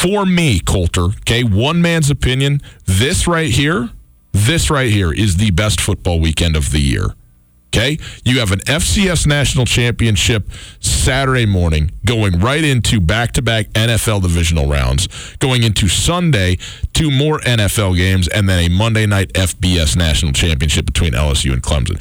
For me, Colter, okay, one man's opinion, this right here, this right here is the best football weekend of the year. Okay? You have an FCS national championship Saturday morning going right into back to back NFL divisional rounds, going into Sunday, two more NFL games, and then a Monday night FBS national championship between LSU and Clemson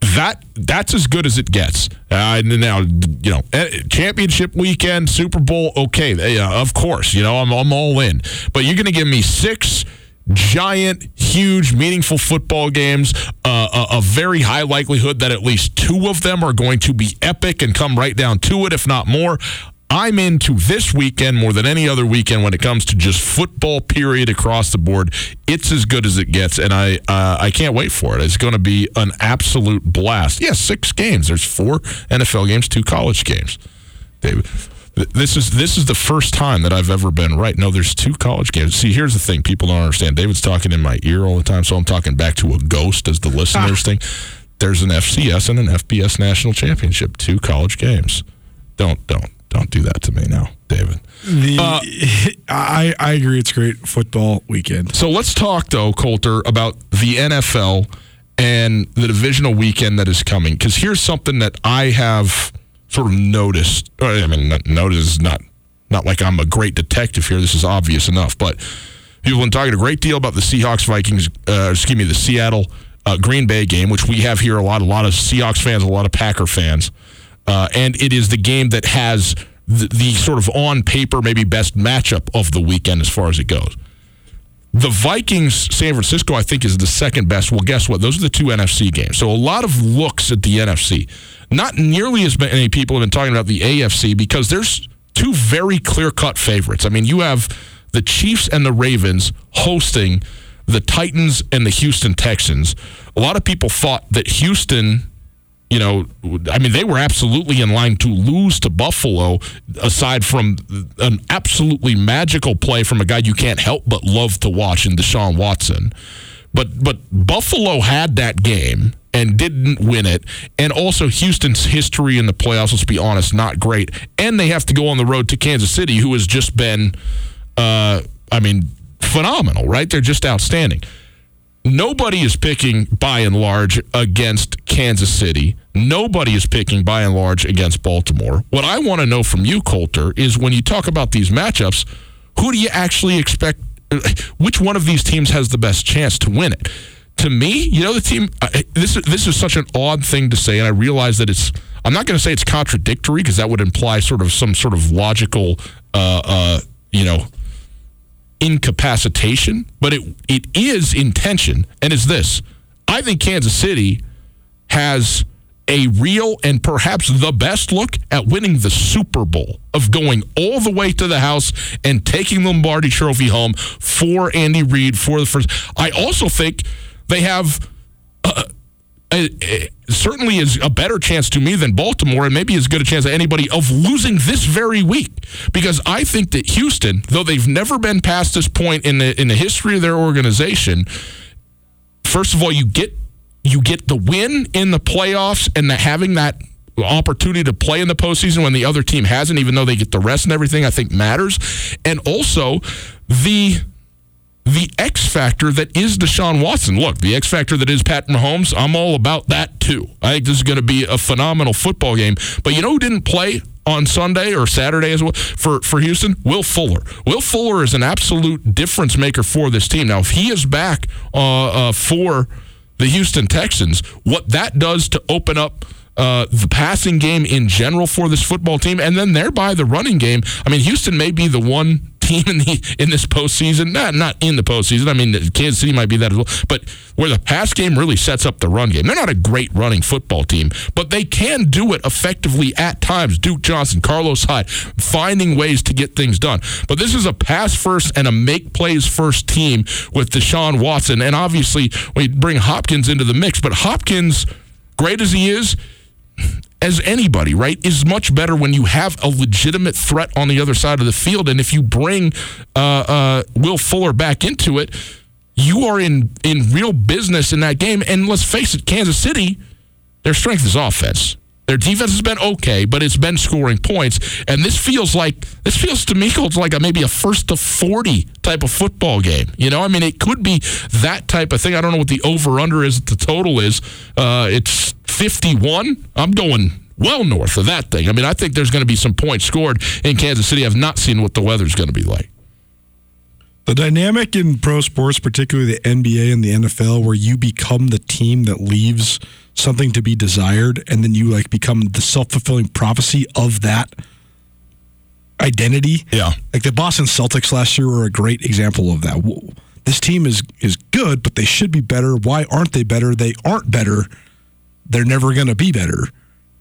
that that's as good as it gets. Uh, now, you know, eh, championship weekend, Super Bowl, okay, uh, of course, you know, I'm, I'm all in. But you're going to give me six giant, huge, meaningful football games, uh, a, a very high likelihood that at least two of them are going to be epic and come right down to it, if not more. I'm into this weekend more than any other weekend when it comes to just football. Period across the board. It's as good as it gets, and I uh, I can't wait for it. It's going to be an absolute blast. Yeah, six games. There's four NFL games, two college games. David, this is this is the first time that I've ever been right. No, there's two college games. See, here's the thing: people don't understand. David's talking in my ear all the time, so I'm talking back to a ghost as the listeners thing. There's an FCS and an FBS national championship, two college games. Don't don't don't do that to me now, David. The, Uh, I, I agree. It's great football weekend. So let's talk though, Colter, about the NFL and the divisional weekend that is coming. Because here's something that I have sort of noticed. I mean, not, notice is not not like I'm a great detective here. This is obvious enough, but people have been talking a great deal about the Seahawks Vikings. Uh, excuse me, the Seattle uh, Green Bay game, which we have here a lot. A lot of Seahawks fans, a lot of Packer fans, uh, and it is the game that has the, the sort of on paper maybe best matchup of the weekend as far as it goes. The Vikings, San Francisco, I think, is the second best. Well, guess what? Those are the two NFC games. So a lot of looks at the NFC. Not nearly as many people have been talking about the AFC because there's two very clear cut favorites. I mean, you have the Chiefs and the Ravens hosting the Titans and the Houston Texans. A lot of people thought that Houston you know, I mean, they were absolutely in line to lose to Buffalo, aside from an absolutely magical play from a guy you can't help but love to watch in Deshaun Watson. But but Buffalo had that game and didn't win it, and also Houston's history in the playoffs. Let's be honest, not great, and they have to go on the road to Kansas City, who has just been, uh, I mean, phenomenal. Right? They're just outstanding nobody is picking by and large against Kansas City. Nobody is picking by and large against Baltimore. What I want to know from you, Colter, is when you talk about these matchups, who do you actually expect? Which one of these teams has the best chance to win it? To me, you know, the team. This this is such an odd thing to say, and I realize that it's. I'm not going to say it's contradictory because that would imply sort of some sort of logical, uh, uh, you know, incapacitation, but it it is intention, and is this. I think Kansas City has a real and perhaps the best look at winning the Super Bowl, of going all the way to the house and taking the Lombardi Trophy home for Andy Reid for the first. I also think they have. Uh, a, a, certainly is a better chance to me than Baltimore, and maybe as good a chance as anybody of losing this very week. Because I think that Houston, though they've never been past this point in the in the history of their organization, first of all, you get you get the win in the playoffs and the, having that opportunity to play in the postseason when the other team hasn't, even though they get the rest and everything, I think matters. And also the the X factor that is Deshaun Watson. Look, the X factor that is Pat Mahomes, I'm all about that too. I think this is going to be a phenomenal football game. But you know who didn't play on Sunday or Saturday as well for, for Houston? Will Fuller. Will Fuller is an absolute difference maker for this team. Now, if he is back uh, uh, for the Houston Texans, what that does to open up uh, the passing game in general for this football team, and then thereby the running game. I mean, Houston may be the one team in the in this postseason. Not not in the postseason. I mean, Kansas City might be that as well. But where the pass game really sets up the run game. They're not a great running football team, but they can do it effectively at times. Duke Johnson, Carlos Hyde, finding ways to get things done. But this is a pass first and a make plays first team with Deshaun Watson, and obviously we bring Hopkins into the mix. But Hopkins, great as he is as anybody, right, is much better when you have a legitimate threat on the other side of the field. And if you bring uh, uh, Will Fuller back into it, you are in, in real business in that game. And let's face it, Kansas City, their strength is offense. Their defense has been okay, but it's been scoring points. And this feels like this feels to me it's like a, maybe a first to forty type of football game. You know, I mean, it could be that type of thing. I don't know what the over under is. The total is. Uh, it's fifty one. I'm going well north of that thing. I mean, I think there's going to be some points scored in Kansas City. I've not seen what the weather's going to be like. The dynamic in pro sports, particularly the NBA and the NFL, where you become the team that leaves something to be desired, and then you like become the self fulfilling prophecy of that identity. Yeah, like the Boston Celtics last year were a great example of that. This team is is good, but they should be better. Why aren't they better? They aren't better. They're never going to be better.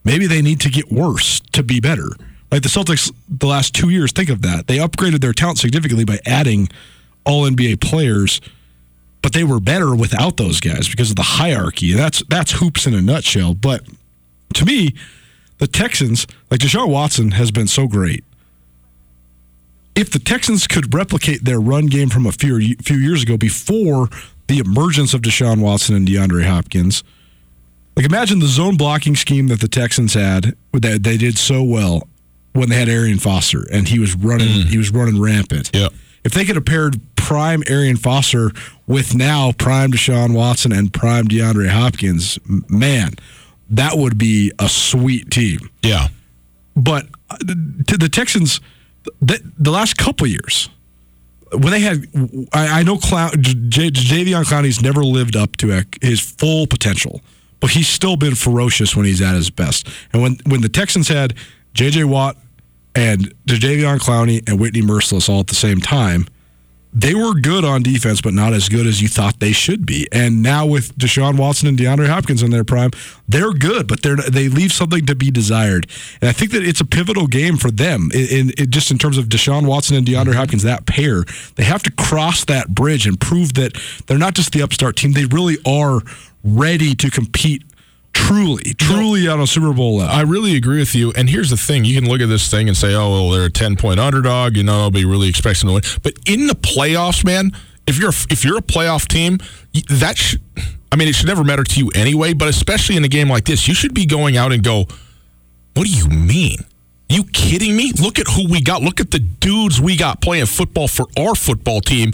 Maybe they need to get worse to be better. Like the Celtics, the last two years, think of that. They upgraded their talent significantly by adding all NBA players but they were better without those guys because of the hierarchy. That's that's hoops in a nutshell. But to me, the Texans, like Deshaun Watson, has been so great. If the Texans could replicate their run game from a few few years ago before the emergence of Deshaun Watson and DeAndre Hopkins, like imagine the zone blocking scheme that the Texans had that they did so well when they had Arian Foster and he was running mm. he was running rampant. Yeah. If they could have paired prime Arian Foster with now prime Deshaun Watson and prime DeAndre Hopkins, man, that would be a sweet team. Yeah. But uh, to the Texans, the, the last couple years, when they had, I, I know Clown, J, Jadeveon Clowney's never lived up to his full potential, but he's still been ferocious when he's at his best. And when when the Texans had J.J. Watt and Jadeveon Clowney and Whitney Mercilus all at the same time – they were good on defense, but not as good as you thought they should be. And now with Deshaun Watson and DeAndre Hopkins in their prime, they're good, but they're they leave something to be desired. And I think that it's a pivotal game for them. In, in, in just in terms of Deshaun Watson and DeAndre Hopkins, that pair, they have to cross that bridge and prove that they're not just the upstart team; they really are ready to compete truly, truly on a Super Bowl level. I really agree with you. And here's the thing: you can look at this thing and say, "Oh, well, they're a ten point underdog." You know, nobody really expects them to win. But in the playoffs, man, if you're if you're a playoff team, that sh- I mean, it should never matter to you anyway. But especially in a game like this, you should be going out and go, "What do you mean?" You kidding me? Look at who we got. Look at the dudes we got playing football for our football team.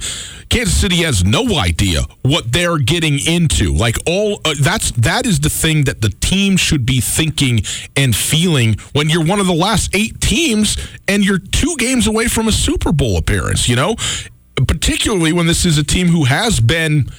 Kansas City has no idea what they're getting into. Like all uh, that's that is the thing that the team should be thinking and feeling when you're one of the last 8 teams and you're 2 games away from a Super Bowl appearance, you know? Particularly when this is a team who has been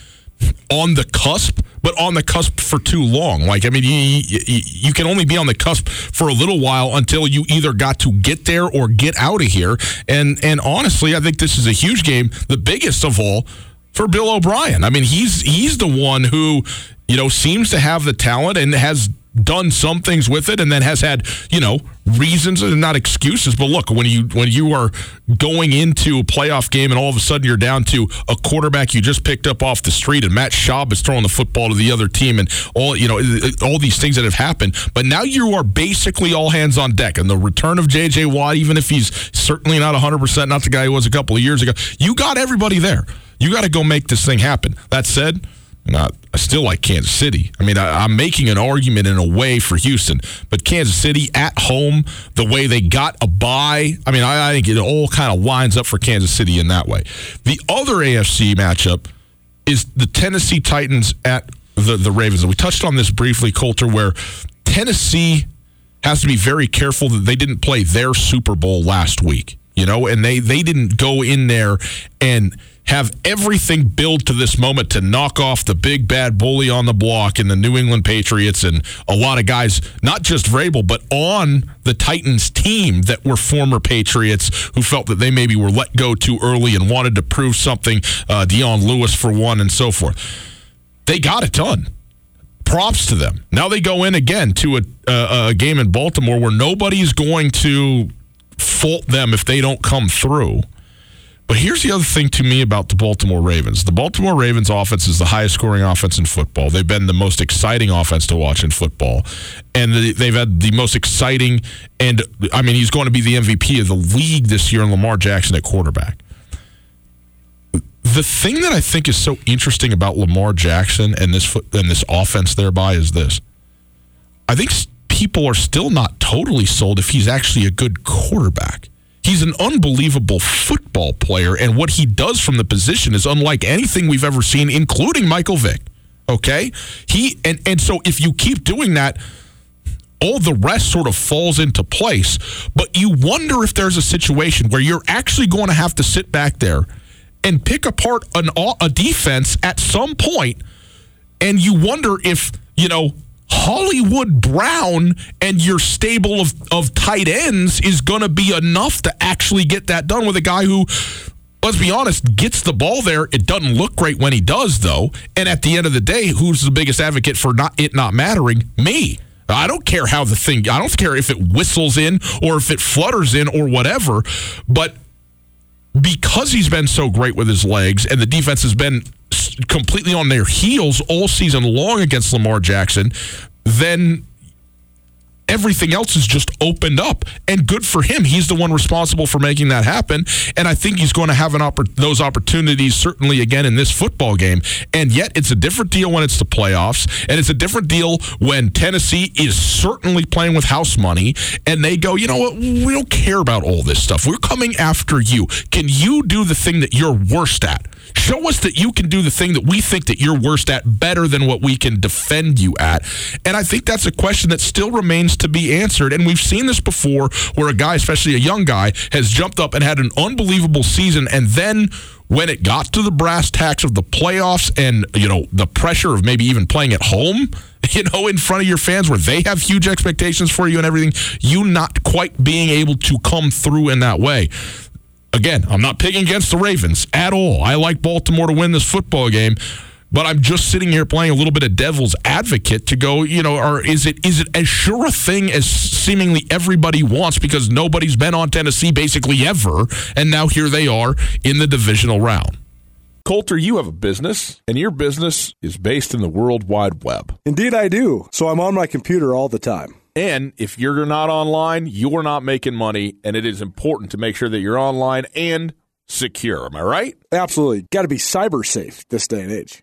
on the cusp, but on the cusp for too long. Like, I mean, you, you, you, can only be on the cusp for a little while until you either got to get there or get out of here. And and honestly, I think this is a huge game, the biggest of all for Bill O'Brien. I mean, he's he's the one who you know seems to have the talent and has done some things with it and then has had you know reasons and not excuses. But look when you when you are going into a playoff game and all of a sudden you're down to a quarterback you just picked up off the street and Matt Schaub is throwing the football to the other team and all you know all these things that have happened but now you are basically all hands on deck. And the return of JJ Watt even if he's certainly not 100% not the guy he was a couple of years ago you got everybody there. You got to go make this thing happen. That said not, I still like Kansas City. I mean, I, am making an argument in a way for Houston, but Kansas City at home, the way they got a bye, I mean, I, I think it all kind of winds up for Kansas City in that way. The other AFC matchup is the Tennessee Titans at the, the Ravens. And we touched on this briefly, Colter, where Tennessee has to be very careful that they didn't play their Super Bowl last week, you know, and they, they didn't go in there and – have everything build to this moment to knock off the big bad bully on the block in the New England Patriots and a lot of guys, not just Vrabel, but on the Titans team that were former Patriots who felt that they maybe were let go too early and wanted to prove something. Uh, Dion Lewis for one, and so forth. They got it done. Props to them. Now they go in again to a, a, a game in Baltimore where nobody's going to fault them if they don't come through. But here's the other thing to me about the Baltimore Ravens. The Baltimore Ravens offense is the highest scoring offense in football. They've been the most exciting offense to watch in football. And they've had the most exciting, and I mean, he's going to be the MVP of the league this year in Lamar Jackson at quarterback. The thing that I think is so interesting about Lamar Jackson and this and this offense thereby is this. I think people are still not totally sold if he's actually a good quarterback. He's an unbelievable football player, and what he does from the position is unlike anything we've ever seen, including Michael Vick. Okay? He and, and so if you keep doing that, all the rest sort of falls into place. But you wonder if there's a situation where you're actually going to have to sit back there and pick apart an, a defense at some point, and you wonder if, you know, Hollywood Brown and your stable of, of tight ends is going to be enough to actually get that done with a guy who, let's be honest, gets the ball there. It doesn't look great when he does, though. And at the end of the day, who's the biggest advocate for not it not mattering? Me. I don't care how the thing, I don't care if it whistles in or if it flutters in or whatever, but because he's been so great with his legs and the defense has been completely on their heels all season long against Lamar Jackson, then everything else is just opened up. And good for him. He's the one responsible for making that happen. And i think he's going to have an oppor- those opportunities certainly again in this football game. And yet it's a different deal when it's the playoffs. And it's a different deal when tennessee is certainly playing with house money. And they go you know what? We don't care about all this stuff. We're coming after you. Can you do the thing that you're worst at? Show us that you can do the thing that we think that you're worst at better than what we can defend you at. And I think that's a question that still remains to be answered. And we've seen this before where a guy, especially a young guy, has jumped up and had an unbelievable season and then when it got to the brass tacks of the playoffs and you know the pressure of maybe even playing at home you know in front of your fans where they have huge expectations for you and everything you not quite being able to come through in that way Again, I'm not picking against the Ravens at all. I like Baltimore to win this football game, but I'm just sitting here playing a little bit of devil's advocate to go, you know, or is it is it as sure a thing as seemingly everybody wants because nobody's been on Tennessee basically ever, and now here they are in the divisional round. Colter, you have a business, and your business is based in the World Wide Web. Indeed, I do. So I'm on my computer all the time. And if you're not online, you're not making money, and it is important to make sure that you're online and secure. Am I right? Absolutely. Got to be cyber safe this day and age.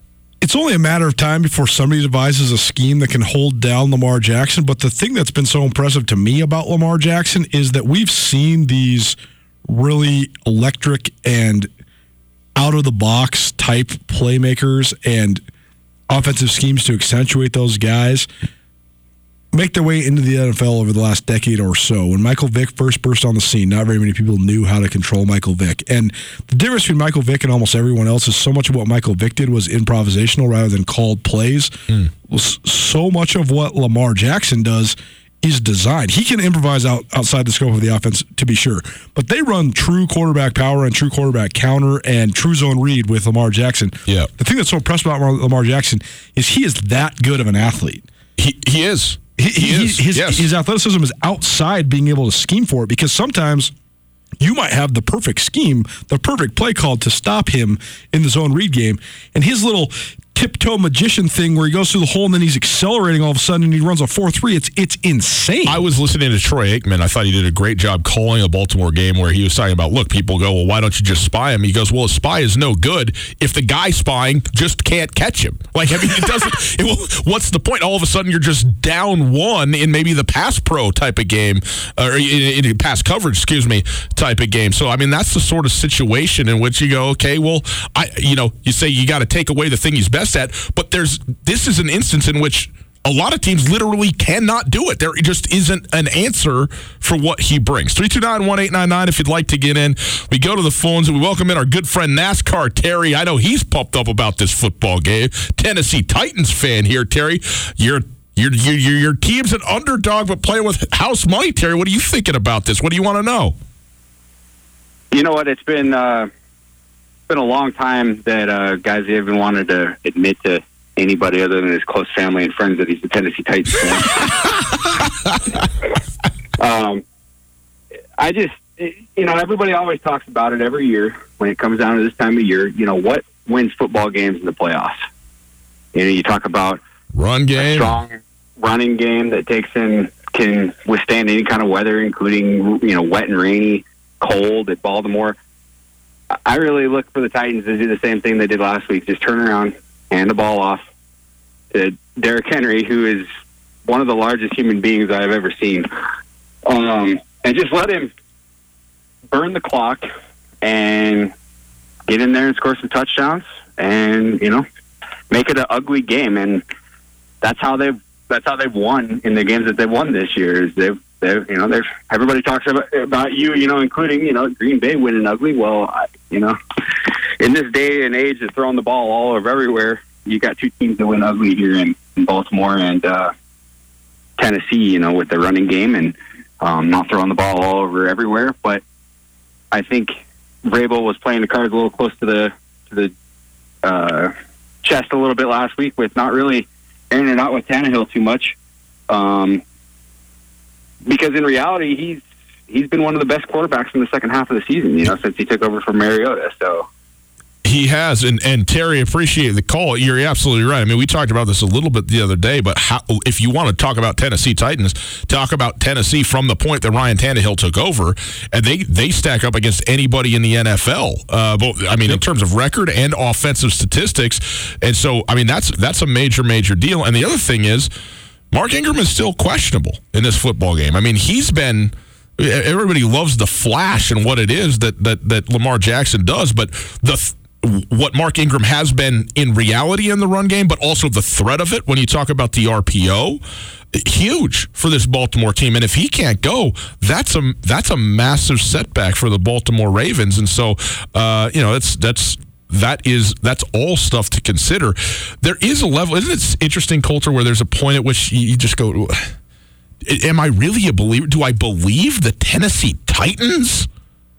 It's only a matter of time before somebody devises a scheme that can hold down Lamar Jackson. But the thing that's been so impressive to me about Lamar Jackson is that we've seen these really electric and out of the box type playmakers and offensive schemes to accentuate those guys make their way into the NFL over the last decade or so. When Michael Vick first burst on the scene, not very many people knew how to control Michael Vick. And the difference between Michael Vick and almost everyone else is so much of what Michael Vick did was improvisational rather than called plays. Mm. So much of what Lamar Jackson does is designed. He can improvise out outside the scope of the offense to be sure, but they run true quarterback power and true quarterback counter and true zone read with Lamar Jackson. Yeah. The thing that's so impressive about Lamar Jackson is he is that good of an athlete. He he is. He, he, is. His, yes. his athleticism is outside being able to scheme for it because sometimes you might have the perfect scheme, the perfect play called to stop him in the zone read game, and his little tiptoe magician thing where he goes through the hole and then he's accelerating all of a sudden and he runs a 4-3 it's it's insane. I was listening to troy aikman. I thought he did a great job calling a baltimore game where he was talking about look people go well why don't you just spy him? He goes well a spy is no good if the guy spying just can't catch him. Like i mean it doesn't it, what's the point? All of a sudden you're just down one in maybe the pass pro type of game or in, in pass coverage excuse me type of game. So i mean that's the sort of situation in which you go okay well i you know you say you got to take away the thing he's best at. But there's this is an instance in which a lot of teams literally cannot do it. There just isn't an answer for what he brings. 329 1899 if you'd like to get in. We go to the phones and we welcome in our good friend NASCAR Terry. I know he's pumped up about this football game. Tennessee Titans fan here, Terry. You're your, your, your team's an underdog, but playing with house money, Terry. What are you thinking about this? What do you want to know? You know what? It's been uh, been a long time that uh, guys even wanted to admit to anybody other than his close family and friends that he's a Tennessee Titans fan. um, I just, you know, everybody always talks about it every year when it comes down to this time of year. You know, what wins football games in the playoffs? You know, you talk about run game, strong running game that takes in can withstand any kind of weather, including you know wet and rainy, cold at Baltimore. I really look for the Titans to do the same thing they did last week. Just turn around, hand the ball off to Derrick Henry, who is one of the largest human beings I've ever seen, um, and just let him burn the clock and get in there and score some touchdowns, and you know, make it an ugly game. And that's how they've that's how they've won in the games that they've won this year. Is they've you know they're everybody talks about about you you know including you know Green Bay winning ugly well I, you know in this day and age of throwing the ball all over everywhere you got two teams that win ugly here in, in Baltimore and uh, Tennessee you know with the running game and um, not throwing the ball all over everywhere but I think Vrabel was playing the cards a little close to the to the uh, chest a little bit last week with not really airing it out with Tannehill too much. Um, because in reality, he's he's been one of the best quarterbacks in the second half of the season. You know, since he took over from Mariota. So he has, and and Terry, appreciate the call. You're absolutely right. I mean, we talked about this a little bit the other day, but how, if you want to talk about Tennessee Titans, talk about Tennessee from the point that Ryan Tannehill took over, and they they stack up against anybody in the NFL. Uh, both, I mean, in terms of record and offensive statistics, and so I mean that's that's a major major deal. And the other thing is Mark Ingram is still questionable in this football game. I mean, he's been everybody loves the flash and what it is that that that Lamar Jackson does, but the what Mark Ingram has been in reality in the run game, but also the threat of it when you talk about the RPO, huge for this Baltimore team. And if he can't go, that's a that's a massive setback for the Baltimore Ravens. And so, uh, you know, that's that's that is that's all stuff to consider. There is a level, isn't it interesting, Colter where there's a point at which you just go, "Am I really a believer? Do I believe the Tennessee Titans?"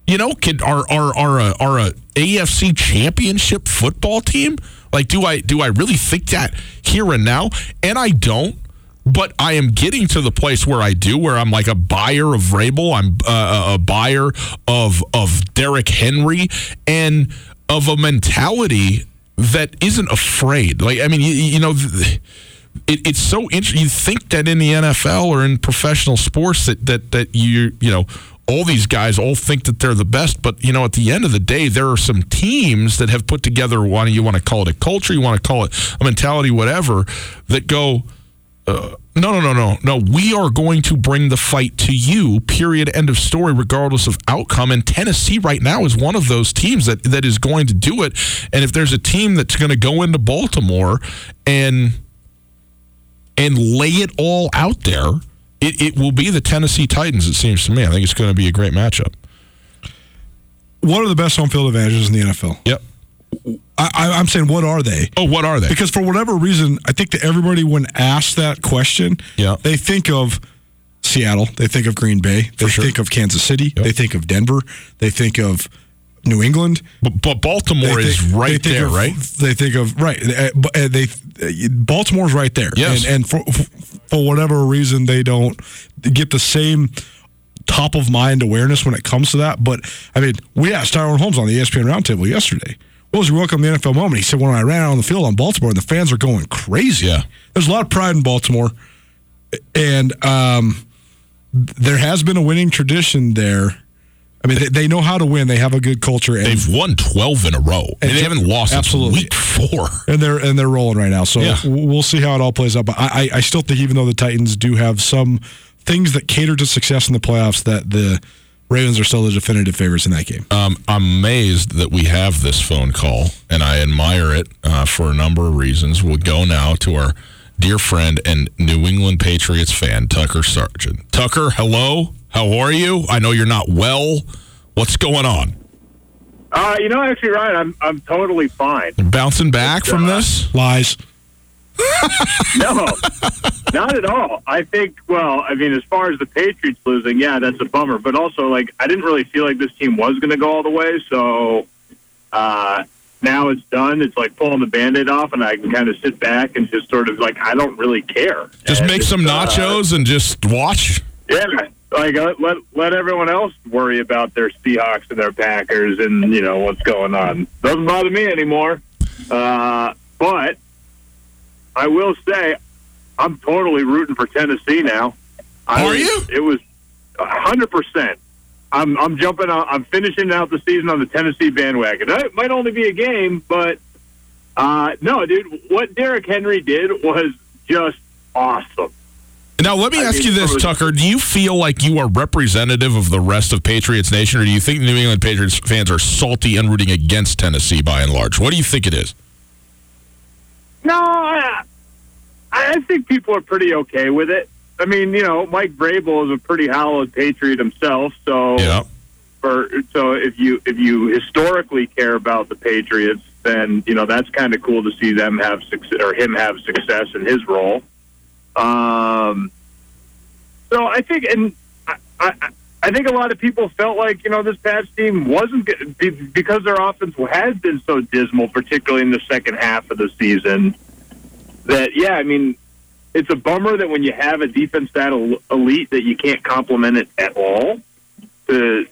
You know, are are are a are a AFC championship football team? Like, do I do I really think that here and now? And I don't. But I am getting to the place where I do, where I'm like a buyer of Vrabel, I'm uh, a buyer of of Derrick Henry, and of a mentality that isn't afraid. Like I mean, you, you know. It, it's so interesting. You think that in the NFL or in professional sports that that that you you know all these guys all think that they're the best, but you know, at the end of the day, there are some teams that have put together. One you want to call it a culture, you want to call it a mentality, whatever, that go. Uh, no, no, no, no, no. We are going to bring the fight to you. Period. End of story. Regardless of outcome. And Tennessee right now is one of those teams that that is going to do it. And if there's a team that's going to go into Baltimore and and lay it all out there it, it will be the Tennessee Titans, it seems to me. I think it's going to be a great matchup. One of the best home field advantages in the NFL? Yep. I, am saying, what are they? Oh, what are they? Because for whatever reason, I think that everybody, when asked that question, yeah. they think of Seattle, they think of Green Bay, they sure. think of Kansas City, yep. they think of Denver, they think of New England. But, but Baltimore think, is right there, of, right? They think of right. Uh, uh, they, they Baltimore's right there. Yes. And, and for, for whatever reason, they don't get the same top of mind awareness when it comes to that. But I mean, we asked Tyrone Holmes on the ESPN Roundtable yesterday. What was your welcome to the NFL moment? He said, when I ran out on the field on Baltimore, the fans are going crazy. Yeah. There's a lot of pride in Baltimore. And um, there has been a winning tradition there I mean, they, they, know how to win. They have a good culture. And, They've won twelve in a row, and, and they haven't lost absolutely. week four. And they're and they're rolling right now. So yeah. we'll see how it all plays out. But I, I still think even though the Titans do have some things that cater to success in the playoffs, that the Ravens are still the definitive favorites in that game. Um, I'm amazed that we have this phone call, and I admire it uh, for a number of reasons. We'll go now to our dear friend and New England Patriots fan, Tucker Sargent. Tucker, hello. How are you? I know you're not well. What's going on? Uh, you know, actually, Ryan, I'm I'm totally fine. Bouncing back from uh, this? Lies. no, not at all. I think. Well, I mean, as far as the Patriots losing, yeah, that's a bummer. But also, like, I didn't really feel like this team was going to go all the way. So uh, now it's done. It's like pulling the band-aid off, and I can kind of sit back and just sort of like I don't really care. Just and make some uh, nachos uh, and just watch. Yeah, like uh, let let everyone else worry about their Seahawks and their Packers and you know what's going on. Doesn't bother me anymore. Uh, but I will say, I'm totally rooting for Tennessee now. I Are you? It was hundred percent. I'm I'm jumping out. I'm finishing out the season on the Tennessee bandwagon. It might only be a game, but uh, no, dude. What Derrick Henry did was just awesome. Now, let me I ask mean, you this, Tucker. Do you feel like you are representative of the rest of Patriots Nation, or do you think New England Patriots fans are salty and rooting against Tennessee by and large? What do you think it is? No, I, I think people are pretty okay with it. I mean, you know, Mike Vrabel is a pretty hallowed patriot himself, so yeah. For so if you if you historically care about the Patriots, then you know that's kind of cool to see them have success or him have success in his role. Um, so I think, and I, I, I think a lot of people felt like you know this Pats team wasn't good because their offense has been so dismal, particularly in the second half of the season. That yeah, I mean, it's a bummer that when you have a defense that elite that you can't complement it at all to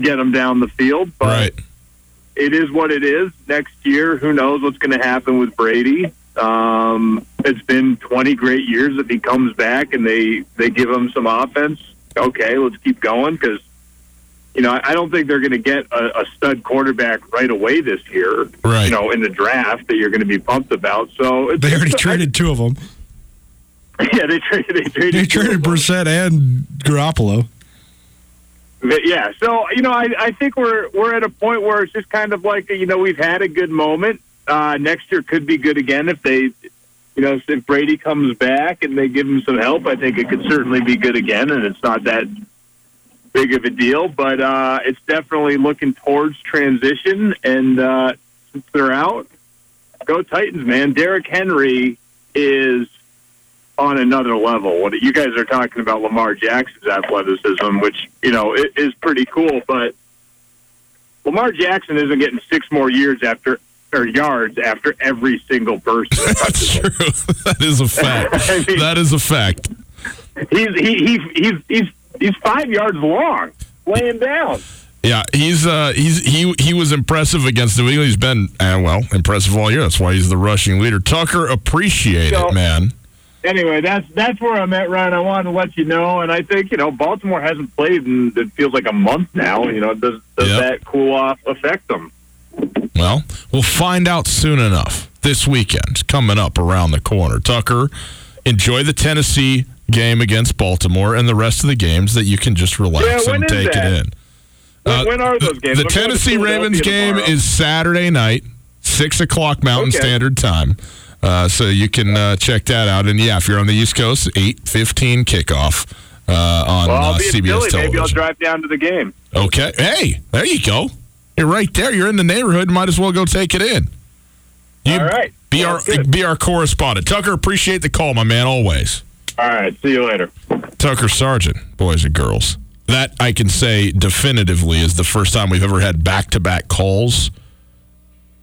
get them down the field. But right. it is what it is. Next year, who knows what's going to happen with Brady? Um, it's been 20 great years if he comes back and they they give him some offense. Okay, let's keep going because you know I don't think they're going to get a, a stud quarterback right away this year. Right. You know, in the draft that you're going to be pumped about. So they already traded two of them. Yeah, they traded. They traded. They traded Brissett and Garoppolo. But Yeah, so you know, I, I think we're we're at a point where it's just kind of like you know we've had a good moment uh, next year could be good again if they, you know, if Brady comes back and they give him some help. I think it could certainly be good again, and it's not that big of a deal, but uh, it's definitely looking towards transition. And uh, since they're out, go Titans, man. Derrick Henry is on another level. What you guys are talking about Lamar Jackson's athleticism, which you know is pretty cool, but Lamar Jackson isn't getting six more years after or yards after every single person. That That's true. that is a fact. I mean- that is a fact. He's he, he he's he's he's five yards long, laying down. Yeah, he's uh he's he he was impressive against New England. He's been uh, well impressive all year. That's why he's the rushing leader. Tucker, appreciate So- it, man. Anyway, that's that's where I'm at, Ryan. I wanted to let you know, and I think you know Baltimore hasn't played in it feels like a month now. You know, does does Yep. that cool off affect them? Well, we'll find out soon enough. This weekend coming up around the corner. Tucker, enjoy the Tennessee game against Baltimore and the rest of the games that you can just relax Yeah, and take that? it in. When, when are the- those games? The to Tennessee Ravens game tomorrow. is Saturday night, six o'clock Mountain Okay. Standard Time. Uh, so you can uh, check that out. And yeah, if you're on the East Coast, eight fifteen kickoff uh, on Well, I'll uh, be CBS Philly. television. Maybe I'll drive down to the game. Okay. Hey, there you go. You're right there. You're in the neighborhood. Might as well go take it in. You All right. Be our good. be our correspondent. Tucker, appreciate the call, my man, always. All right. See you later. Tucker Sargent, boys and girls. That I can say definitively is the first time we've ever had back to back calls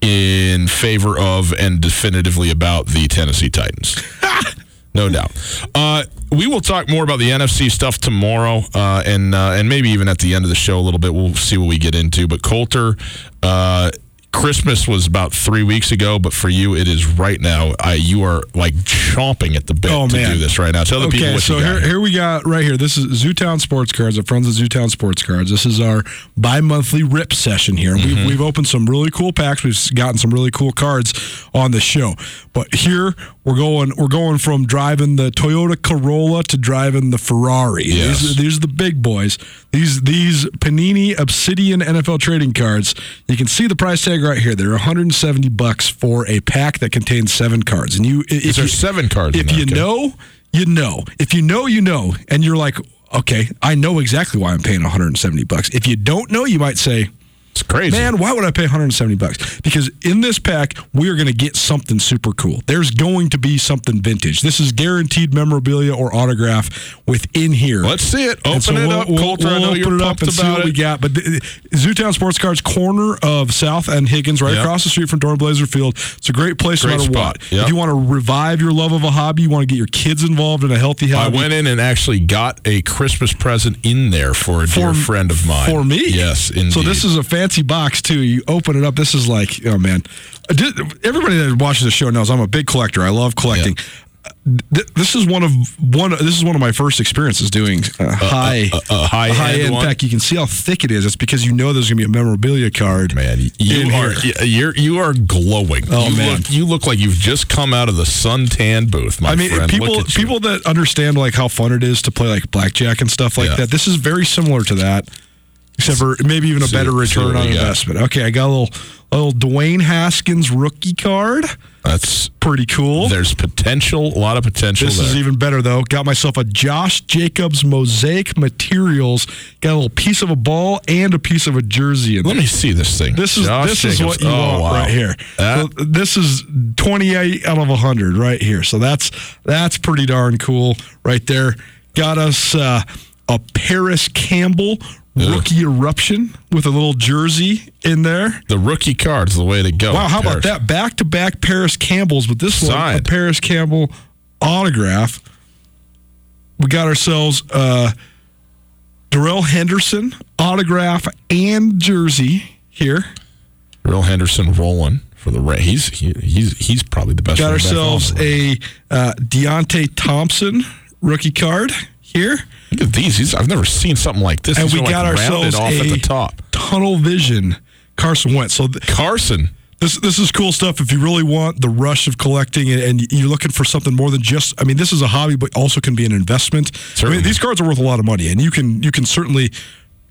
in favor of and definitively about the Tennessee Titans. no doubt. Uh, we will talk more about the NFC stuff tomorrow, uh, and uh, and maybe even at the end of the show a little bit. We'll see what we get into. But Colter, uh, Christmas was about three weeks ago, but for you it is right now. I, you are like chomping at the bit Oh, to man. do this right now. Tell the people Okay, what so you got here, here. we got right here. This is Zootown Sports Cards. Our friends of Zootown Sports Cards. This is our bi-monthly rip session here. Mm-hmm. We've, we've opened some really cool packs. We've gotten some really cool cards on the show. But here we're going. We're going from driving the Toyota Corolla to driving the Ferrari. Yes. These, these are the big boys. These these Panini Obsidian NFL trading cards. You can see the price tag right here. They're 170 bucks for a pack that contains seven cards. And you, if Is there you, seven cards? if you Okay. know, you know. If you know, you know, and you're like, okay, I know exactly why I'm paying 170 bucks. If you don't know, you might say, it's crazy. man, why would I pay 170 bucks? Because in this pack, we are going to get something super cool. There's going to be something vintage. This is guaranteed memorabilia or autograph within here. Let's see it. Open so it we'll- up, we'll- Colter. We'll know open you're it up and see what we got. But the, Zootown Sports Cards, corner of South and Higgins, right Yep. across the street from Dornblaser Field. It's a great place Great no matter spot. what. Yep. If you want to revive your love of a hobby, you want to get your kids involved in a healthy hobby. I went in and actually got a Christmas present in there for a dear friend of mine. for me. Yes, indeed. So this is a fancy box too. You open it up. This is like, oh man, everybody that watches the show knows I'm a big collector. I love collecting. Th- This is one of one. This is one of my first experiences doing uh, high, a- a high-end high end pack. You can see how thick it is. It's because you know there's going to be a memorabilia card. man, you are here. you're you are glowing. Oh, you man. look you look like you've just come out of the suntan booth, my I mean, friend. people Look at you. people that understand like how fun it is to play like blackjack and stuff like Yeah. that. This is very similar to that, except for maybe even a better return on investment. Okay, I got a little a little Dwayne Haskins rookie card. That's Pretty cool. there's potential, a lot of potential This there. is even better though. Got myself a Josh Jacobs mosaic materials. Got a little piece of a ball and a piece of a jersey in Let there. me see this thing. This is Josh this is what you Oh, want wow. right here. So this is 28 out of 100 right here. So that's that's pretty darn cool right there. Got us uh, a Parris Campbell rookie eruption with a little jersey in there. the rookie card's the way to go. Wow, how about that? Back to back Parris Campbell's, but this one a Parris Campbell autograph. We got ourselves uh Darrell Henderson autograph and jersey here. Real Henderson rolling for the he's he, he's he's probably the best. Got running back in all ourselves a uh, Deontay Thompson rookie card here. Look at these. These I've never seen something like this. And These we are, like, got ourselves off a at the top. tunnel vision Carson Wentz. So th- Carson. this this is cool stuff. If you really want the rush of collecting and, and you're looking for something more than just, I mean, this is a hobby, but also can be an investment. I Certainly. mean, these cards are worth a lot of money, and you can you can certainly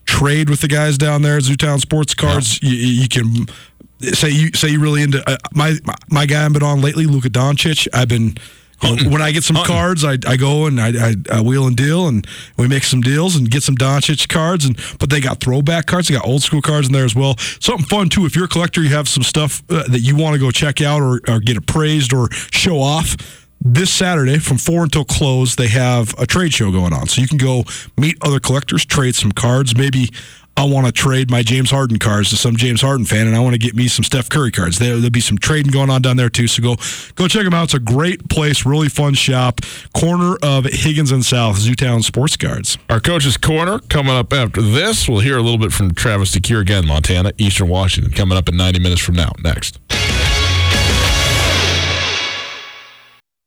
trade with the guys down there at Zootown Sports Cards. You, you can say you say you really into uh, my my guy I've been on lately, Luka Doncic. I've been. when I get some Hunting. cards, I, I go and I, I, I wheel and deal, and we make some deals and get some Doncic cards. And but they got throwback cards, they got old school cards in there as well. Something fun too. If you're a collector, you have some stuff uh, that you want to go check out or, or get appraised or show off. This Saturday from four until close, they have a trade show going on, so you can go meet other collectors, trade some cards, maybe I want to trade my James Harden cards to some James Harden fan, and I want to get me some Steph Curry cards. There, will be some trading going on down there too. So go go check them out. It's a great place, really fun shop, corner of Higgins and South, Zootown Sports Cards. Our coach's corner coming up after this. We'll hear a little bit from Travis DeCuire again, Montana, Eastern Washington, coming up in 90 minutes from now. Next.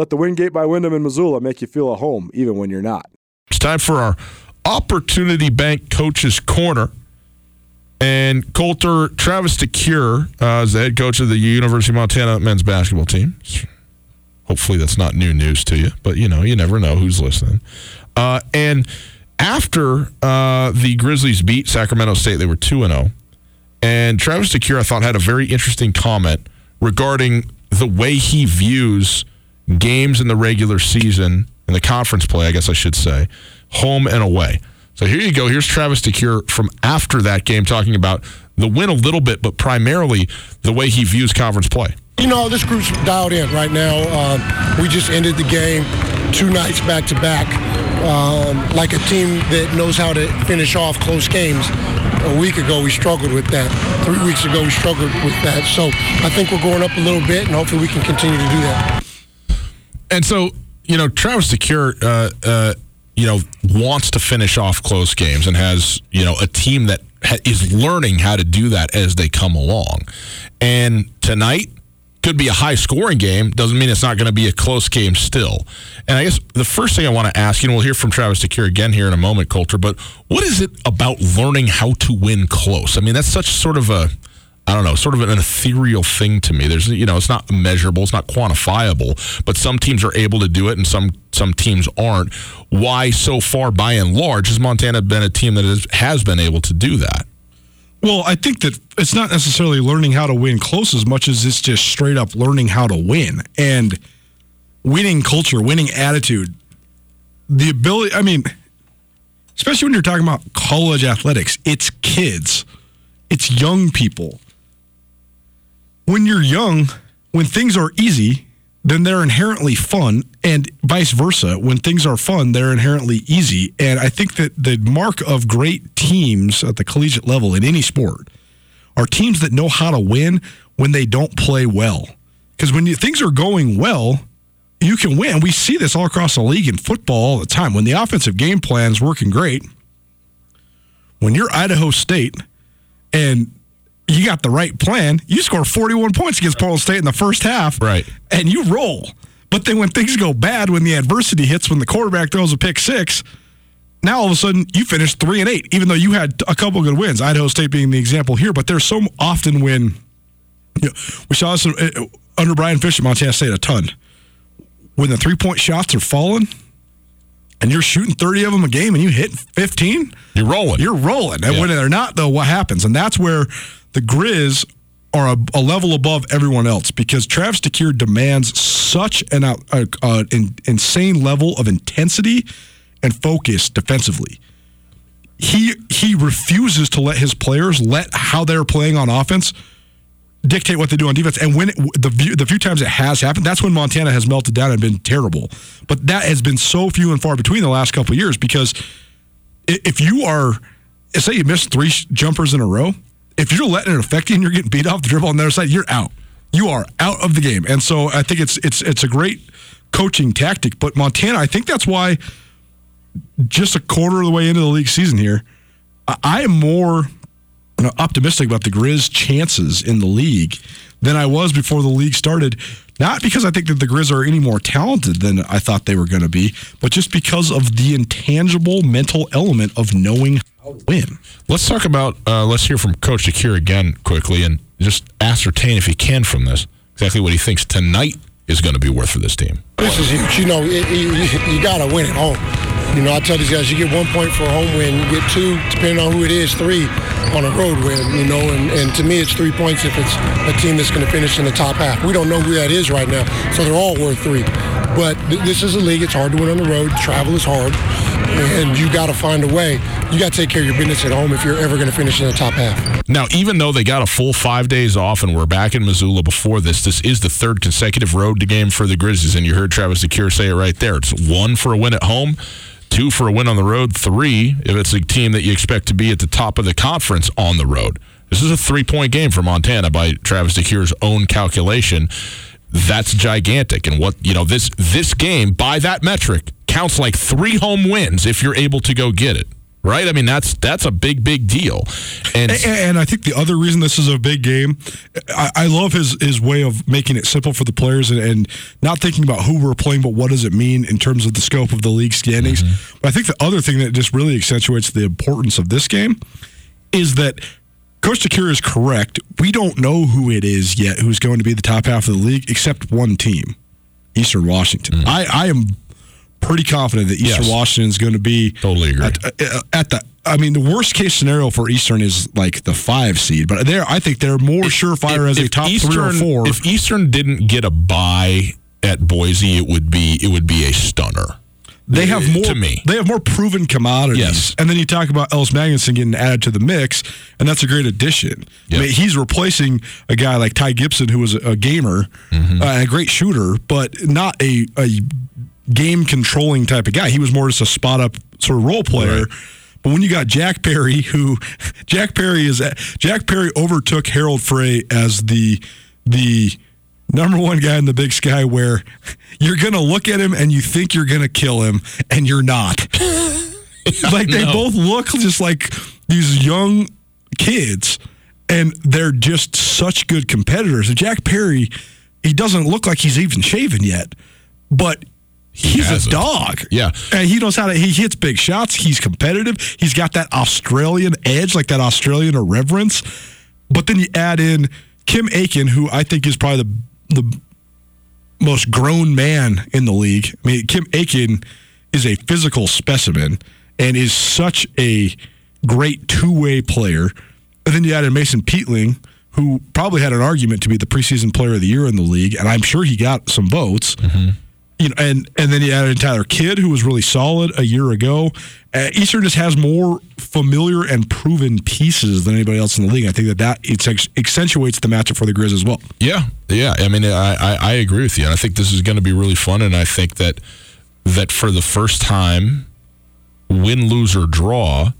Let the Wingate by Wyndham in Missoula make you feel at home, even when you're not. It's time for our Opportunity Bank Coaches Corner. And Colter Travis DeCuire uh, is the head coach of the University of Montana men's basketball team. Hopefully, that's not new news to you, but you know, you never know who's listening. Uh, and after uh, the Grizzlies beat Sacramento State, they were 2 0. And Travis DeCuire, I thought, had a very interesting comment regarding the way he views games in the regular season, in the conference play, I guess I should say, home and away. So here you go. Here's Travis DeCuire from after that game talking about the win a little bit, but primarily the way he views conference play. You know, this group's dialed in right now. Uh, we just ended the game two nights back to back, um, like a team that knows how to finish off close games. A week ago, we struggled with that. Three weeks ago, we struggled with that. So I think we're going up a little bit, and hopefully we can continue to do that. And so, you know, Travis DeCuire, uh, uh, you know, wants to finish off close games and has, you know, a team that ha- is learning how to do that as they come along. And tonight could be a high scoring game. Doesn't mean it's not going to be a close game still. And I guess the first thing I want to ask, you know, we'll hear from Travis DeCuire again here in a moment, Colter, but what is it about learning how to win close? I mean, that's such sort of a, I don't know, sort of an ethereal thing to me. There's, you know, it's not measurable, it's not quantifiable, but some teams are able to do it and some some teams aren't. Why so far, by and large, has Montana been a team that is, has been able to do that? Well, I think that it's not necessarily learning how to win close as much as it's just straight up learning how to win and winning culture, winning attitude. The ability, I mean, especially when you're talking about college athletics, it's kids, it's young people. When you're young, when things are easy, then they're inherently fun, and vice versa. When things are fun, they're inherently easy. And I think that the mark of great teams at the collegiate level in any sport are teams that know how to win when they don't play well. Because when you, things are going well, you can win. We see this all across the league in football all the time. When the offensive game plan is working great, when you're Idaho State and you got the right plan, you score 41 points against Portland State in the first half, Right. and you roll. But then when things go bad, when the adversity hits, when the quarterback throws a pick six, now all of a sudden you finish three and eight, even though you had a couple good wins. Idaho State being the example here, but there's so often when you know, we saw this uh, under Brian Fish at Montana State a ton. When the three point shots are falling, and you're shooting 30 of them a game, and you hit 15, You're rolling. you're rolling. And Yeah. when they're not, though, what happens? And that's where the Grizz are a, a level above everyone else because Travis DeCuire demands such an uh, uh, in, insane level of intensity and focus defensively. He he refuses to let his players let how they're playing on offense dictate what they do on defense. And when it, the few, the few times it has happened, that's when Montana has melted down and been terrible. But that has been so few and far between the last couple years because if you are, say you miss three jumpers in a row, if you're letting it affect you and you're getting beat off the dribble on the other side, you're out. You are out of the game. And so I think it's it's it's a great coaching tactic. But Montana, I think that's why just a quarter of the way into the league season here, I, am more optimistic about the Grizz chances in the league than I was before the league started, Not because I think that the Grizz are any more talented than I thought they were going to be, but just because of the intangible mental element of knowing how to win. Let's talk about. Uh, let's hear from Coach DeCuire again quickly, and just ascertain if he can from this exactly what he thinks tonight is going to be worth for this team. This is huge. You know, it, you, you got to win at home. You know, I tell these guys, you get one point for a home win, you get two, depending on who it is, three on a road win, you know, and, and to me it's three points if it's a team that's going to finish in the top half. We don't know who that is right now, so they're all worth three. But th- this is a league. It's hard to win on the road. Travel is hard, and you got to find a way. You got to take care of your business at home if you're ever going to finish in the top half. Now, even though they got a full five days off and we're back in Missoula before this, this is the third consecutive road to game for the Grizzlies, and you heard Travis DeCuire say it right there. It's one for a win at home, two for a win on the road, three if it's a team that you expect to be at the top of the conference on the road. This is a three point game for Montana by Travis DeCuire's own calculation. That's gigantic. And what, you know, this this game, by that metric, counts like three home wins if you're able to go get it. Right? I mean, that's that's a big, big deal. And, And, and I think the other reason this is a big game, I, I love his his way of making it simple for the players and, and not thinking about who we're playing, but what does it mean in terms of the scope of the league standings. Mm-hmm. But I think the other thing that just really accentuates the importance of this game is that Coach DeCuire is correct. We don't know who it is yet who's going to be the top half of the league, except one team, Eastern Washington. Mm. I, I am pretty confident that Eastern Yes. Washington is going to be Totally agree. At, uh, at the. I mean, the worst case scenario for Eastern is like the five seed, but there, I think they're more surefire as a top three or four. If Eastern didn't get a bye at Boise, it would be it would be a stunner. they have more to me. They have more proven commodities. Yes. And then you talk about Ellis Magnuson getting added to the mix, and that's a great addition. Yep. I mean, he's replacing a guy like Ty Gibson, who was a, a gamer, Mm-hmm. uh, and a great shooter, but not a, a game controlling type of guy. He was more just a spot up sort of role player. Right. But when you got Jack Perry, who Jack Perry is Jack Perry overtook Harald Frey as the the number one guy in the Big Sky, where you're gonna look at him and you think you're gonna kill him, and you're not. like they No. both look just like these young kids, and they're just such good competitors. And Jack Perry, he doesn't look like he's even shaven yet, but he's a dog. Yeah. And he knows how to, he hits big shots. He's competitive. He's got that Australian edge, like that Australian irreverence. But then you add in Kim Aiken, who I think is probably the, the most grown man in the league. I mean, Kim Aiken is a physical specimen and is such a great two way player. And then you add in Mason Peatling, who probably had an argument to be the preseason player of the year in the league, and I'm sure he got some votes. Mm-hmm. You know, and and then you added Tyler Kidd, who was really solid a year ago. Uh, Eastern just has more familiar and proven pieces than anybody else in the league. I think that that it accentuates the matchup for the Grizz as well. Yeah, yeah. I mean, I, I, I agree with you, and I think this is going to be really fun. And I think that that for the first time, win, lose or draw,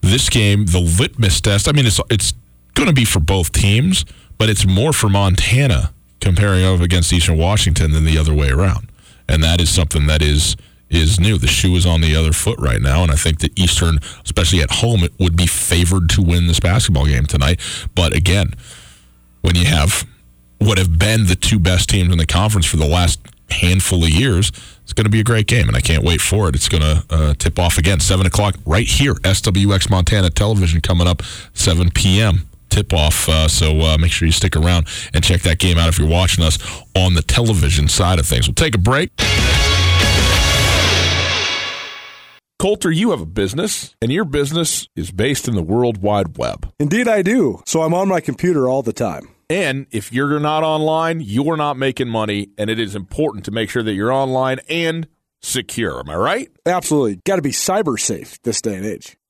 this game, the litmus test. I mean, it's it's going to be for both teams, but it's more for Montana comparing up against Eastern Washington than the other way around, and that is something that is is new. The shoe is on the other foot right now, and I think that Eastern, especially at home, it would be favored to win this basketball game tonight. But again, when you have what have been the two best teams in the conference for the last handful of years, it's going to be a great game, and I can't wait for it. It's going to uh, tip off again, 7 o'clock right here, SWX Montana Television coming up, 7 p.m. Tip off, uh, so uh, make sure you stick around and check that game out if you're watching us on the television side of things. We'll take a break. Colter, you have a business, and your business is based in the World Wide Web. Indeed, I do. So I'm on my computer all the time. And if you're not online, you're not making money, and it is important to make sure that you're online and secure. Am I right? Absolutely. Got to be cyber safe this day and age.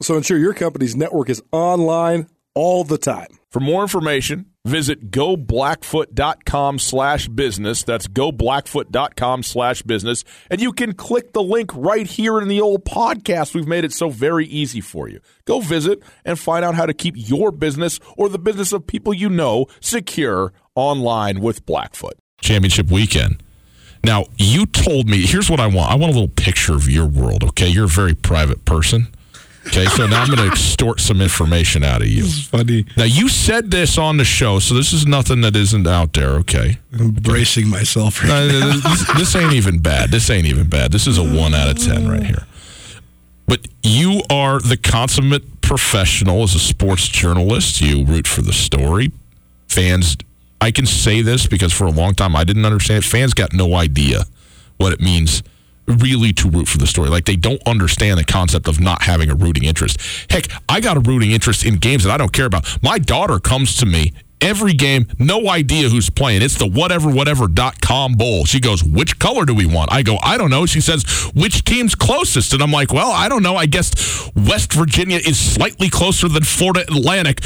So ensure your company's network is online all the time. For more information, Visit goblackfoot.com slash business. That's goblackfoot.com slash business. And you can click the link right here in the old podcast. We've made it so very easy for you. Go visit and find out how to keep your business or the business of people you know secure online with Blackfoot. Championship weekend. Now, you told me, here's what I want. I want a little picture of your world, okay? You're a very private person. Okay, so now I'm going to extort some information out of you. It's funny. Now, you said this on the show, so this is nothing that isn't out there, okay? I'm bracing myself. Right No, now. this, this ain't even bad. This ain't even bad. This is a one out of 10 right here. But you are the consummate professional as a sports journalist. You root for the story. Fans, I can say this because for a long time I didn't understand. It. Fans got no idea what it means really to root for the story. Like they don't understand the concept of not having a rooting interest. Heck, I got a rooting interest in games that I don't care about. My daughter comes to me every game, no idea who's playing. It's the whatever whatever.com bowl. She goes, "Which color do we want?" I go, "I don't know." She says, "Which team's closest?" And I'm like, "Well, I don't know. I guess West Virginia is slightly closer than Florida Atlantic."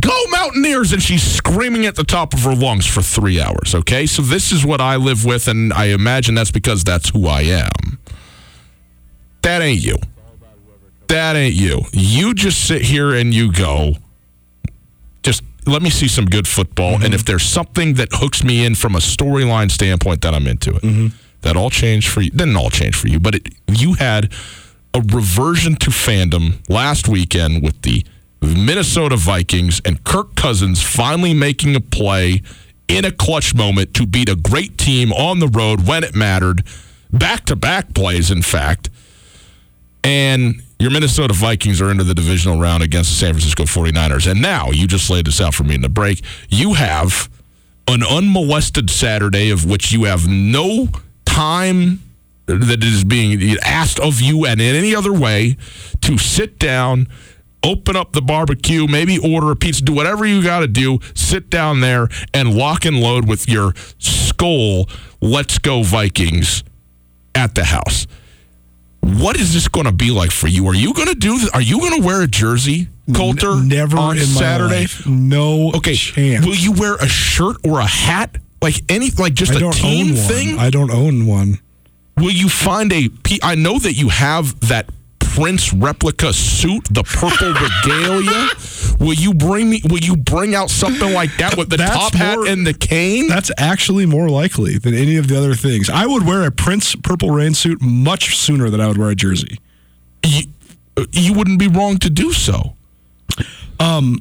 Go Mountaineers and she's screaming at the top of her lungs for 3 hours, okay? So this is what I live with and I imagine that's because that's who I am. That ain't you. That ain't you. You just sit here and you go, just let me see some good football. And mm-hmm. if there's something that hooks me in from a storyline standpoint, that I'm into it. Mm-hmm. That all changed for you. Didn't all change for you, but it, you had a reversion to fandom last weekend with the Minnesota Vikings and Kirk Cousins finally making a play in a clutch moment to beat a great team on the road when it mattered. Back to back plays, in fact. And your Minnesota Vikings are into the divisional round against the San Francisco 49ers. And now, you just laid this out for me in the break. You have an unmolested Saturday of which you have no time that is being asked of you and in any other way to sit down, open up the barbecue, maybe order a pizza, do whatever you got to do, sit down there and lock and load with your skull, let's go Vikings at the house. What is this going to be like for you? Are you going to do? Are you going to wear a jersey, Colter? N- never on in my Saturday. life. No Okay. chance. Will you wear a shirt or a hat? Like any, like just I a team thing? one. I don't own one. Will you find a? P- I know that you have that Prince replica suit, the purple regalia. Will you bring me? Will you bring out something like that with the That's top hat more- and the cane? That's actually more likely than any of the other things. I would wear a Prince purple rain suit much sooner than I would wear a jersey. you, you wouldn't be wrong to do so. Um,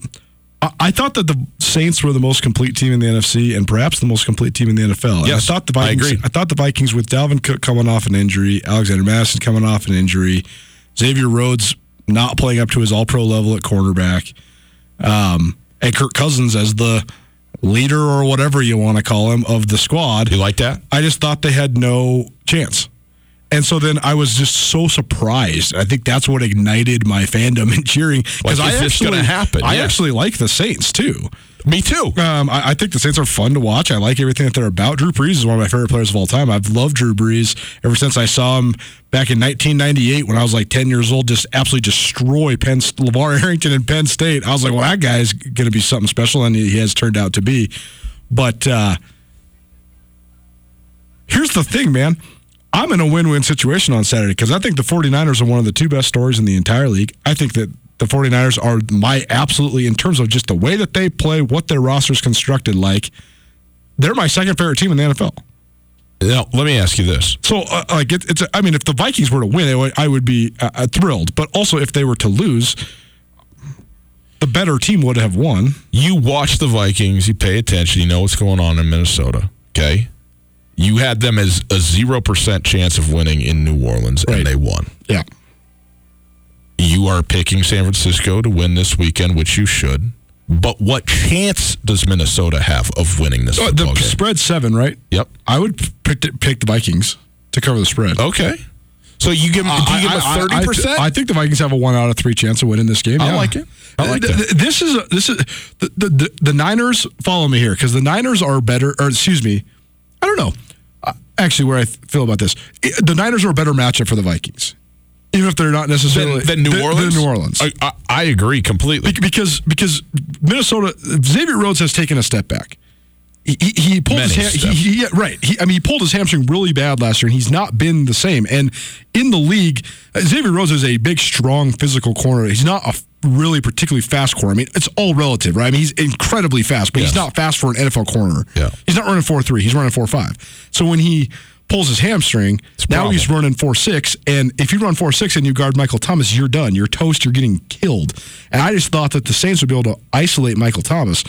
I, I thought that the Saints were the most complete team in the NFC and perhaps the most complete team in the NFL. And Yes, I thought the Vikings. I agree. thought the Vikings with Dalvin Cook coming off an injury, Alexander Mattison coming off an injury, Xavier Rhodes not playing up to his All Pro level at cornerback, um, and Kirk Cousins as the leader or whatever you want to call him of the squad. You like that? I just thought they had no chance. And so then I was just so surprised. I think that's what ignited my fandom and cheering Like, I actually happen? I Yeah. actually like the Saints too. Me too. Um, I, I think the Saints are fun to watch. I like everything that they're about. Drew Brees is one of my favorite players of all time. I've loved Drew Brees ever since I saw him back in 1998 when I was like 10 years old, just absolutely destroy Penn LaVar Arrington in Penn State. I was like, well, that guy's going to be something special, and he has turned out to be. But uh, here's the thing, man. I'm in a win-win situation on Saturday because I think the 49ers are one of the two best stories in the entire league. I think that the 49ers are my absolutely in terms of just the way that they play, what their roster's constructed like. They're my second favorite team in the NFL. Now, let me ask you this. So, uh, like, it, it's. I mean, if the Vikings were to win, it would, I would be uh, uh, thrilled. But also, if they were to lose, the better team would have won. You watch the Vikings, you pay attention, you know what's going on in Minnesota, okay? You had them as a 0% chance of winning in New Orleans, Right. and they won. Yeah. You are picking San Francisco to win this weekend, which you should. But what chance does Minnesota have of winning this Uh, football the game? spread seven, right? Yep. I would pick the, pick the Vikings to cover the spread. Okay. So you give, do you give them a I- I- thirty percent? I think the Vikings have a one out of three chance of winning this game. I yeah. like it. I like Th- that. th- This is a, this is the, the the the Niners. Follow me here because the Niners are better. Or excuse me, I don't know. Uh, actually, where I feel about this, I- the Niners are a better matchup for the Vikings. Even if they're not necessarily than, than New Orleans. than New Orleans. I, I, I agree completely. Bec- because because Minnesota Xavier Rhodes has taken a step back. He, he, he pulled Many his steps. he, yeah, right. I mean, he pulled his hamstring really bad last year, and he's not been the same. And in the league, Xavier Rhodes is a big, strong, physical corner. He's not a really particularly fast corner. I mean, it's all relative, right? I mean, he's incredibly fast, but he's not fast for an NFL corner. Yeah. he's not running four three. He's running four five. So when he pulls his hamstring, now he's running four six. And if you run four six and you guard Michael Thomas, you're done. You're toast. You're getting killed. And I just thought that the Saints would be able to isolate Michael Thomas.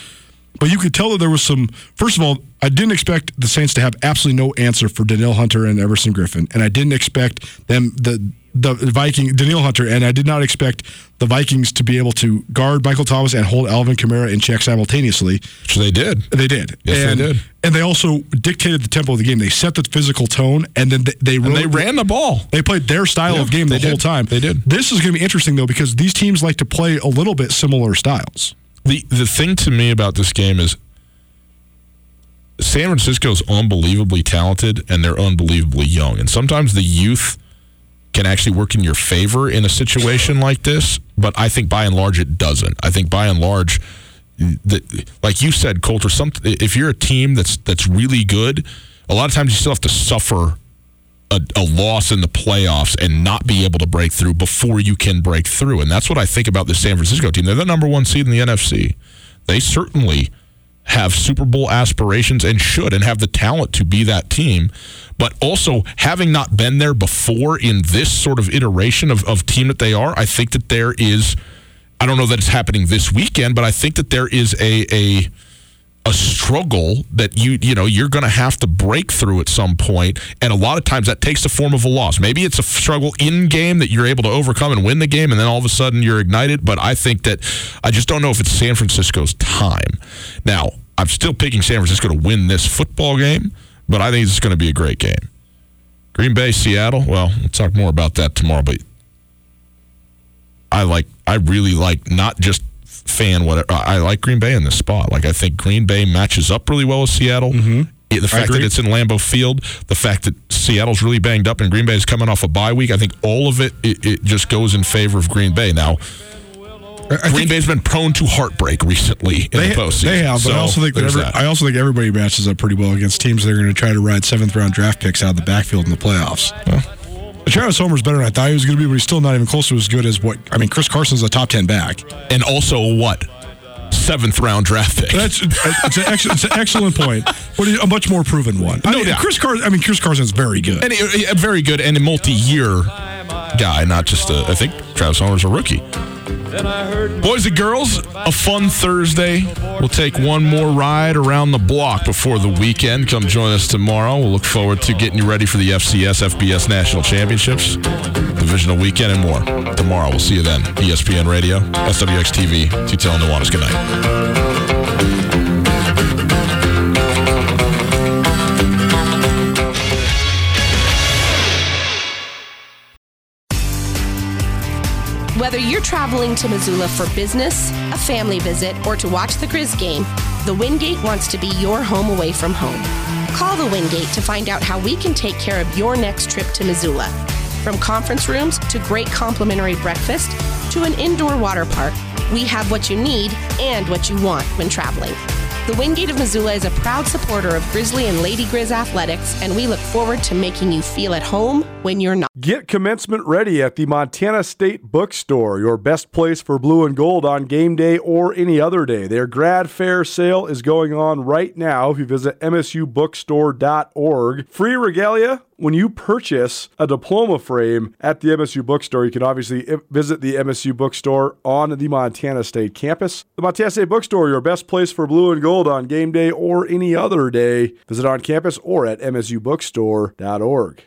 But you could tell that there was some. First of all, I didn't expect the Saints to have absolutely no answer for Danielle Hunter and Everson Griffen, and I didn't expect them the the Viking Danielle Hunter, and I did not expect the Vikings to be able to guard Michael Thomas and hold Alvin Kamara in check simultaneously. Which they did. They did. Yes, they and, did. And they also dictated the tempo of the game. They set the physical tone, and then they they, they ran the ball. They played their style Yeah, of game the they whole did. time. They did. This is going to be interesting though because these teams like to play a little bit similar styles. The the thing to me about this game is San Francisco's unbelievably talented and they're unbelievably young. And sometimes the youth can actually work in your favor in a situation like this, but I think by and large it doesn't. I think by and large that like you said Colter some if you're a team that's that's really good, a lot of times you still have to suffer a, a loss in the playoffs and not be able to break through before you can break through. And that's what I think about the San Francisco team. They're the number one seed in the NFC. They certainly have Super Bowl aspirations and should and have the talent to be that team. But also having not been there before in this sort of iteration of, of team that they are, I think that there is I don't know that it's happening this weekend, but I think that there is a a a struggle that you you know you're going to have to break through at some point and a lot of times that takes the form of a loss. Maybe it's a struggle in game that you're able to overcome and win the game and then all of a sudden you're ignited but i think that i just don't know if it's san francisco's time. Now i'm still picking san francisco to win this football game but i think it's going to be a great game. Green bay seattle well we'll talk more about that tomorrow but I like I really like not just fan whatever I like Green Bay in this spot. Like I think Green Bay matches up really well with Seattle. Mm-hmm. The fact that it's in Lambeau Field, the fact that Seattle's really banged up and Green Bay is coming off a bye week, I think all of it it, it just goes in favor of Green Bay. Now, I Green Bay's been prone to heartbreak recently in They, the postseason. they have, but So, I also think that every. I also think everybody matches up pretty well against teams that are going to try to ride seventh round draft picks out of the backfield in the playoffs. Travis Homer's better than I thought he was going to be, but he's still not even close to as good as what I mean. Chris Carson's a top ten back. and also what seventh round draft pick. That's it's an, ex- it's an excellent point, but a much more proven one. I No mean, doubt. Chris Carson. I mean, Chris Carson's very good. and uh, a, a very good and a multi-year guy, not just a. I think Travis Homer's a rookie. Boys and girls, a fun Thursday. We'll take one more ride around the block before the weekend. Come join us tomorrow. We'll look forward to getting you ready for the FCS FBS National Championships, Divisional Weekend, and more. Tomorrow, we'll see you then. ESPN Radio, SWX TV, T-Tel Nuanez. Good night. Whether you're traveling to Missoula for business, a family visit, or to watch the Grizz game, the Wingate wants to be your home away from home. Call the Wingate to find out how we can take care of your next trip to Missoula. From conference rooms to great complimentary breakfast to an indoor water park, we have what you need and what you want when traveling. The Wingate of Missoula is a proud supporter of Grizzly and Lady Grizz athletics, and we look forward to making you feel at home when you're not. Get commencement ready at the Montana State Bookstore, your best place for blue and gold on game day or any other day. Their grad fair sale is going on right now if you visit msubookstore.org. Free regalia when you purchase a diploma frame at the MSU Bookstore. You can obviously eh, visit the MSU Bookstore on the Montana State campus. The Montana State Bookstore, your best place for blue and gold on game day or any other day. Visit on campus or at msubookstore.org.